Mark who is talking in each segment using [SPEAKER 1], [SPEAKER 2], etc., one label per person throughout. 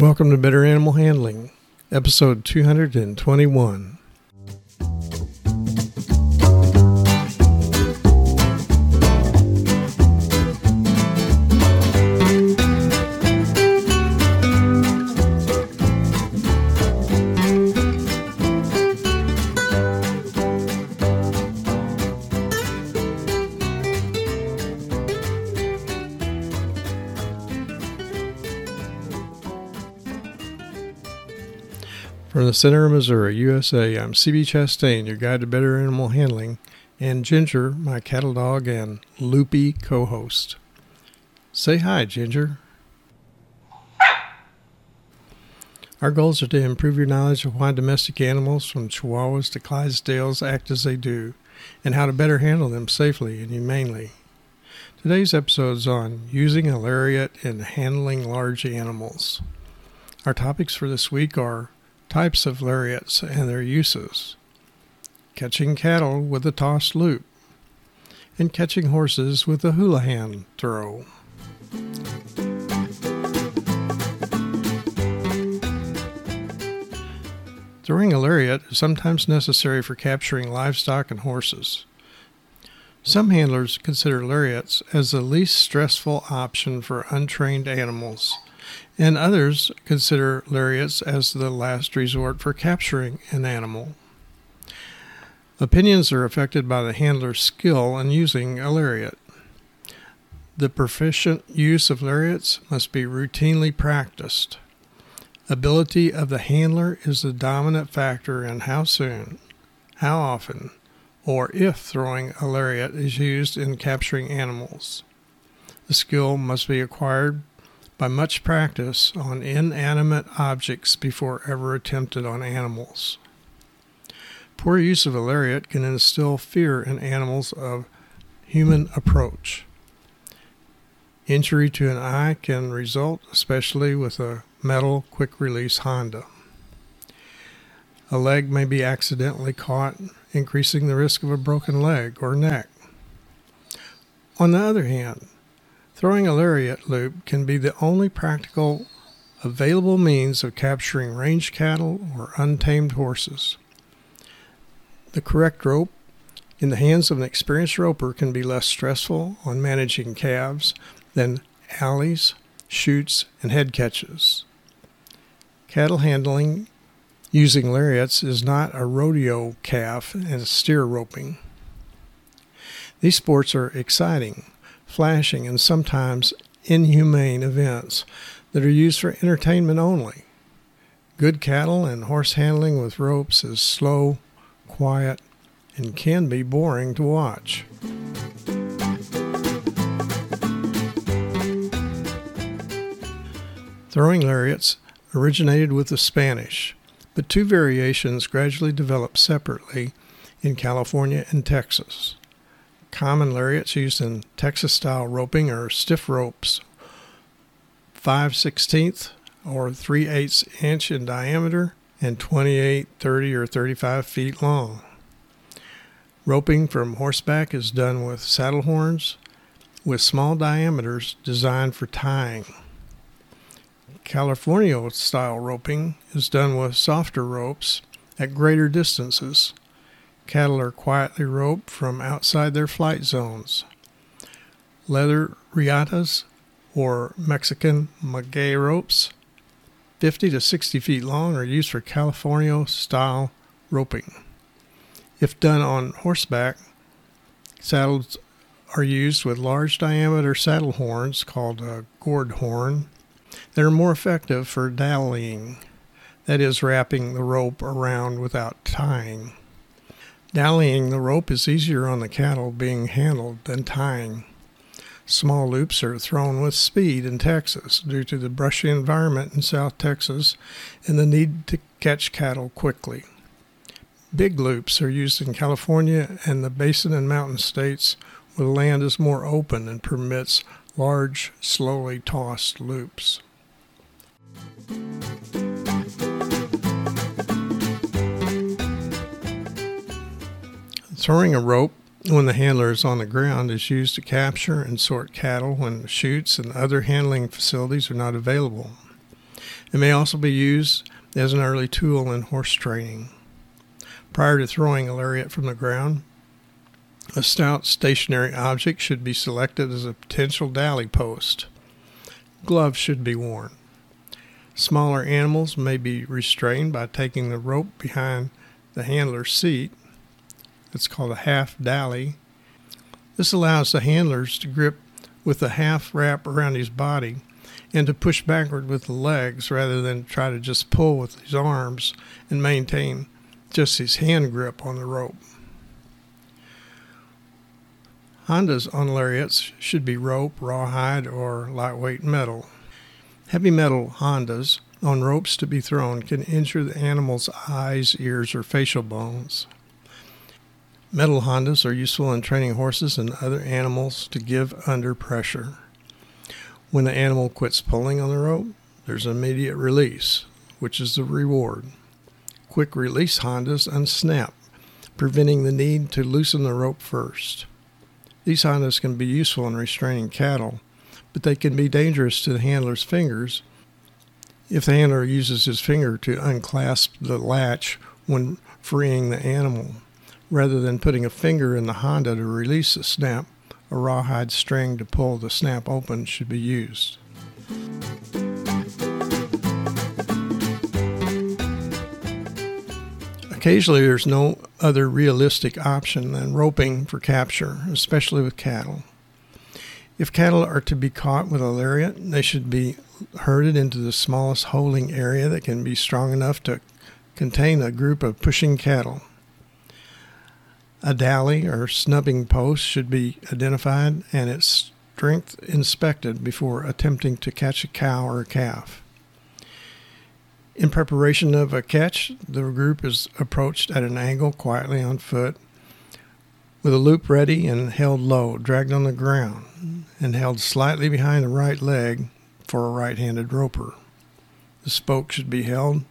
[SPEAKER 1] Welcome to Better Animal Handling, episode 221. From the center of Missouri, USA, I'm CB Chastain, your guide to better animal handling, and Ginger, my cattle dog and loopy co host. Say hi, Ginger. Our goals are to improve your knowledge of why domestic animals, from Chihuahuas to Clydesdales, act as they do, and how to better handle them safely and humanely. Today's episode is on using a lariat in handling large animals. Our topics for this week are types of lariats and their uses, catching cattle with a tossed loop, and catching horses with a houlihan throw. Throwing a lariat is sometimes necessary for capturing livestock and horses. Some handlers consider lariats as the least stressful option for untrained animals and others consider lariats as the last resort for capturing an animal. Opinions are affected by the handler's skill in using a lariat. The proficient use of lariats must be routinely practiced. Ability of the handler is the dominant factor in how soon, how often, or if throwing a lariat is used in capturing animals. The skill must be acquired by much practice on inanimate objects before ever attempted on animals. Poor use of a lariat can instill fear in animals of human approach. Injury to an eye can result, especially with a metal quick release Honda. A leg may be accidentally caught, increasing the risk of a broken leg or neck. On the other hand, Throwing a lariat loop can be the only practical available means of capturing range cattle or untamed horses. The correct rope in the hands of an experienced roper can be less stressful on managing calves than alleys, chutes, and head catches. Cattle handling using lariats is not a rodeo calf and steer roping. These sports are exciting, flashing, and sometimes inhumane events that are used for entertainment only. Good cattle and horse handling with ropes is slow, quiet, and can be boring to watch. Throwing lariats originated with the Spanish, but two variations gradually developed separately in California and Texas. Common lariats used in Texas style roping are stiff ropes, 5 16th or 3 8 inch in diameter and 28, 30, or 35 feet long. Roping from horseback is done with saddle horns with small diameters designed for tying. California style roping is done with softer ropes at greater distances Cattle are quietly roped from outside their flight zones. Leather riatas or Mexican maguey ropes, 50 to 60 feet long, are used for California style roping. If done on horseback, saddles are used with large diameter saddle horns called a gourd horn that are more effective for dallying, that is, wrapping the rope around without tying. Dallying the rope is easier on the cattle being handled than tying. Small loops are thrown with speed in Texas due to the brushy environment in South Texas and the need to catch cattle quickly. Big loops are used in California and the basin and mountain states where the land is more open and permits large, slowly tossed loops. Throwing a rope when the handler is on the ground is used to capture and sort cattle when chutes and other handling facilities are not available. It may also be used as an early tool in horse training. Prior to throwing a lariat from the ground, a stout stationary object should be selected as a potential dally post. Gloves should be worn. Smaller animals may be restrained by taking the rope behind the handler's seat. It's called a half dally. This allows the handlers to grip with the half wrap around his body and to push backward with the legs rather than try to just pull with his arms and maintain just his hand grip on the rope. Hondas on lariats should be rope, rawhide, or lightweight metal. Heavy metal Hondas on ropes to be thrown can injure the animal's eyes, ears, or facial bones. Metal Hondas are useful in training horses and other animals to give under pressure. When the animal quits pulling on the rope, there's immediate release, which is the reward. Quick release Hondas unsnap, preventing the need to loosen the rope first. These Hondas can be useful in restraining cattle, but they can be dangerous to the handler's fingers if the handler uses his finger to unclasp the latch when freeing the animal. Rather than putting a finger in the Honda to release the snap, a rawhide string to pull the snap open should be used. Occasionally, there's no other realistic option than roping for capture, especially with cattle. If cattle are to be caught with a lariat, they should be herded into the smallest holding area that can be strong enough to contain a group of pushing cattle. A dally or snubbing post should be identified and its strength inspected before attempting to catch a cow or a calf. In preparation of a catch, the group is approached at an angle quietly on foot with a loop ready and held low, dragged on the ground, and held slightly behind the right leg for a right handed roper. The spoke should be held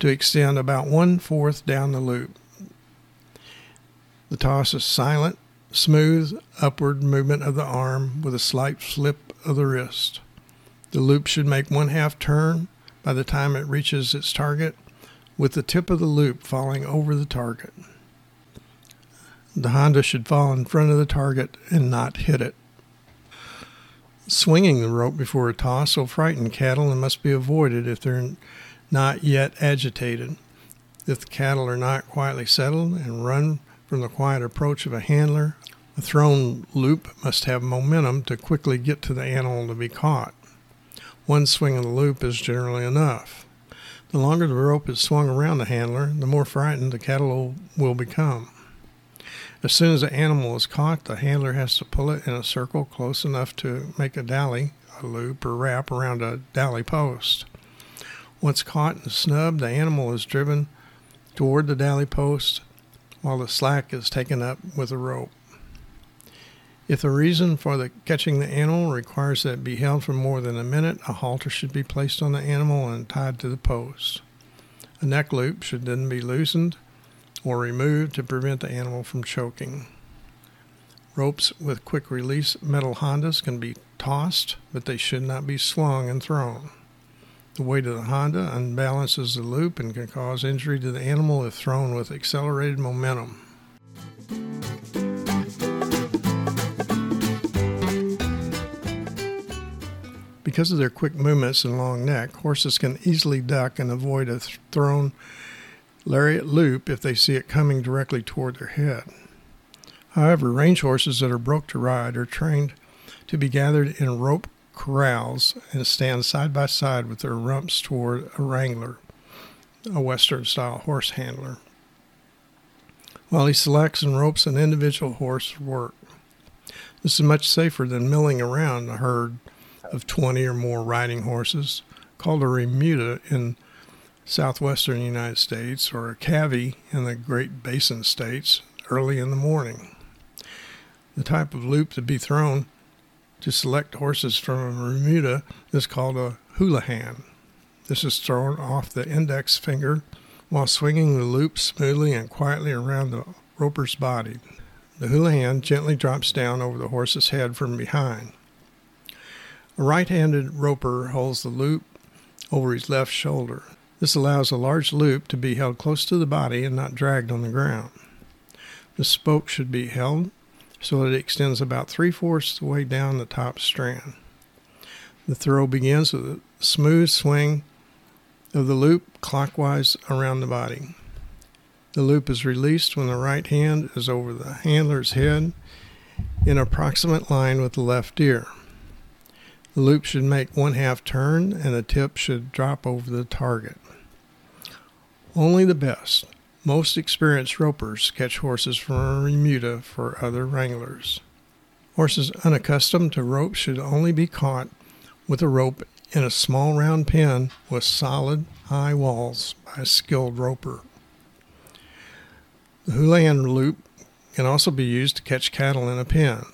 [SPEAKER 1] to extend about one fourth down the loop. The toss is silent, smooth, upward movement of the arm with a slight flip of the wrist. The loop should make one half turn by the time it reaches its target, with the tip of the loop falling over the target. The Honda should fall in front of the target and not hit it. Swinging the rope before a toss will frighten cattle and must be avoided if they're not yet agitated. If the cattle are not quietly settled and run from the quiet approach of a handler, a thrown loop must have momentum to quickly get to the animal to be caught. One swing of the loop is generally enough. The longer the rope is swung around the handler, the more frightened the cattle will become. As soon as the animal is caught, the handler has to pull it in a circle close enough to make a dally, a loop, or wrap around a dally post. Once caught and snubbed, the animal is driven toward the dally post while the slack is taken up with a rope. If the reason for the catching the animal requires that it be held for more than a minute, a halter should be placed on the animal and tied to the post. A neck loop should then be loosened or removed to prevent the animal from choking. Ropes with quick release metal Hondas can be tossed, but they should not be swung and thrown. The weight of the Honda unbalances the loop and can cause injury to the animal if thrown with accelerated momentum. Because of their quick movements and long neck, horses can easily duck and avoid a thrown lariat loop if they see it coming directly toward their head. However, range horses that are broke to ride are trained to be gathered in rope corrals and stand side by side with their rumps toward a wrangler, a Western style horse handler, while he selects and ropes an individual horse for work. This is much safer than milling around a herd of 20 or more riding horses, called a remuda in southwestern United States or a cavy in the Great Basin states early in the morning. The type of loop to be thrown to select horses from a remuda is called a houlihan. This is thrown off the index finger while swinging the loop smoothly and quietly around the roper's body. The houlihan gently drops down over the horse's head from behind. A right handed roper holds the loop over his left shoulder. This allows a large loop to be held close to the body and not dragged on the ground. The spoke should be held so that it extends about three fourths the way down the top strand. The throw begins with a smooth swing of the loop clockwise around the body. The loop is released when the right hand is over the handler's head in approximate line with the left ear. The loop should make one half turn and the tip should drop over the target. Only the best, most experienced ropers catch horses from a remuda for other wranglers. Horses unaccustomed to rope should only be caught with a rope in a small round pen with solid, high walls by a skilled roper. The Houlihan loop can also be used to catch cattle in a pen.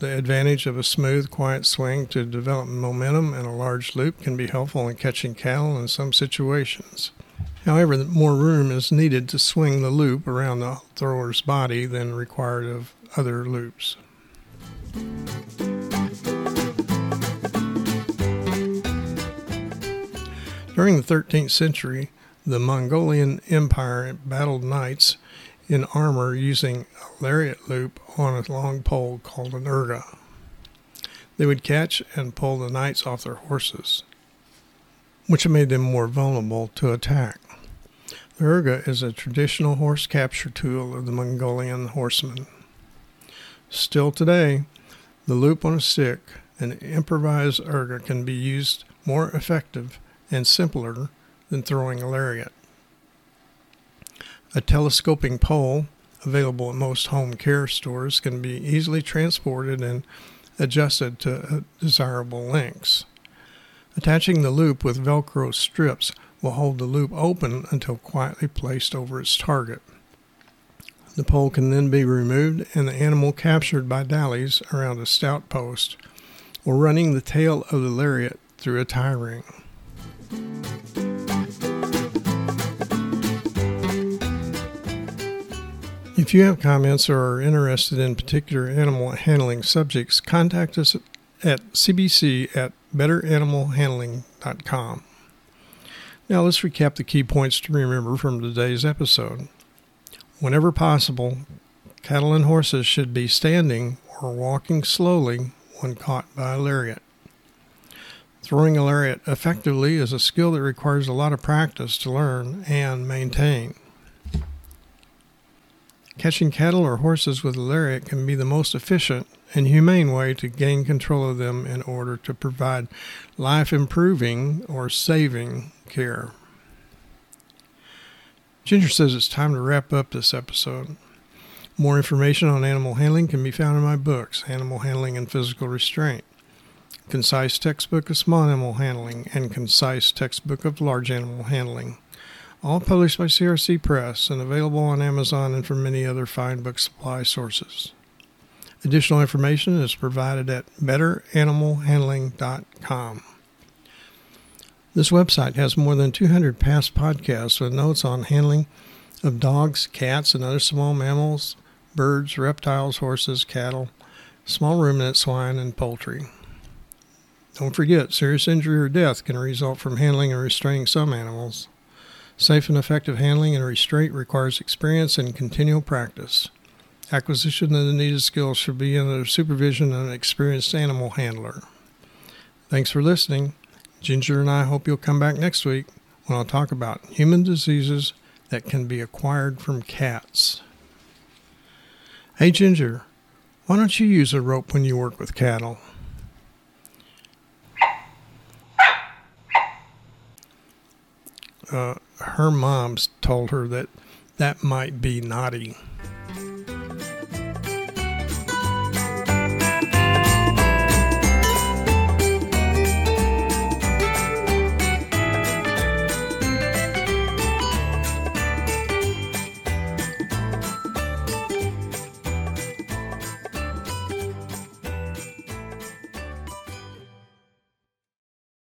[SPEAKER 1] The advantage of a smooth, quiet swing to develop momentum and a large loop can be helpful in catching cattle in some situations. However, more room is needed to swing the loop around the thrower's body than required of other loops. During the 13th century, the Mongolian Empire battled knights in armor using a lariat loop on a long pole called an urga. They would catch and pull the knights off their horses, which made them more vulnerable to attack. The urga is a traditional horse capture tool of the Mongolian horsemen. Still today, the loop on a stick, an improvised urga, can be used more effective and simpler than throwing a lariat. A telescoping pole, available at most home care stores, can be easily transported and adjusted to uh, desirable lengths. Attaching the loop with Velcro strips will hold the loop open until quietly placed over its target. The pole can then be removed and the animal captured by dallies around a stout post or running the tail of the lariat through a tie ring. If you have comments or are interested in particular animal handling subjects, contact us at cbc at betteranimalhandling.com. Now let's recap the key points to remember from today's episode. Whenever possible, cattle and horses should be standing or walking slowly when caught by a lariat. Throwing a lariat effectively is a skill that requires a lot of practice to learn and maintain. Catching cattle or horses with a lariat can be the most efficient and humane way to gain control of them in order to provide life improving or saving care. Ginger says it's time to wrap up this episode. More information on animal handling can be found in my books, Animal Handling and Physical Restraint, Concise Textbook of Small Animal Handling, and Concise Textbook of Large Animal Handling all published by CRC Press and available on Amazon and from many other fine book supply sources. Additional information is provided at betteranimalhandling.com. This website has more than 200 past podcasts with notes on handling of dogs, cats, and other small mammals, birds, reptiles, horses, cattle, small ruminant swine, and poultry. Don't forget, serious injury or death can result from handling or restraining some animals. Safe and effective handling and restraint requires experience and continual practice. Acquisition of the needed skills should be under the supervision of an experienced animal handler. Thanks for listening. Ginger and I hope you'll come back next week when I'll talk about human diseases that can be acquired from cats. Hey, Ginger, why don't you use a rope when you work with cattle? Uh, her mom's told her that that might be naughty.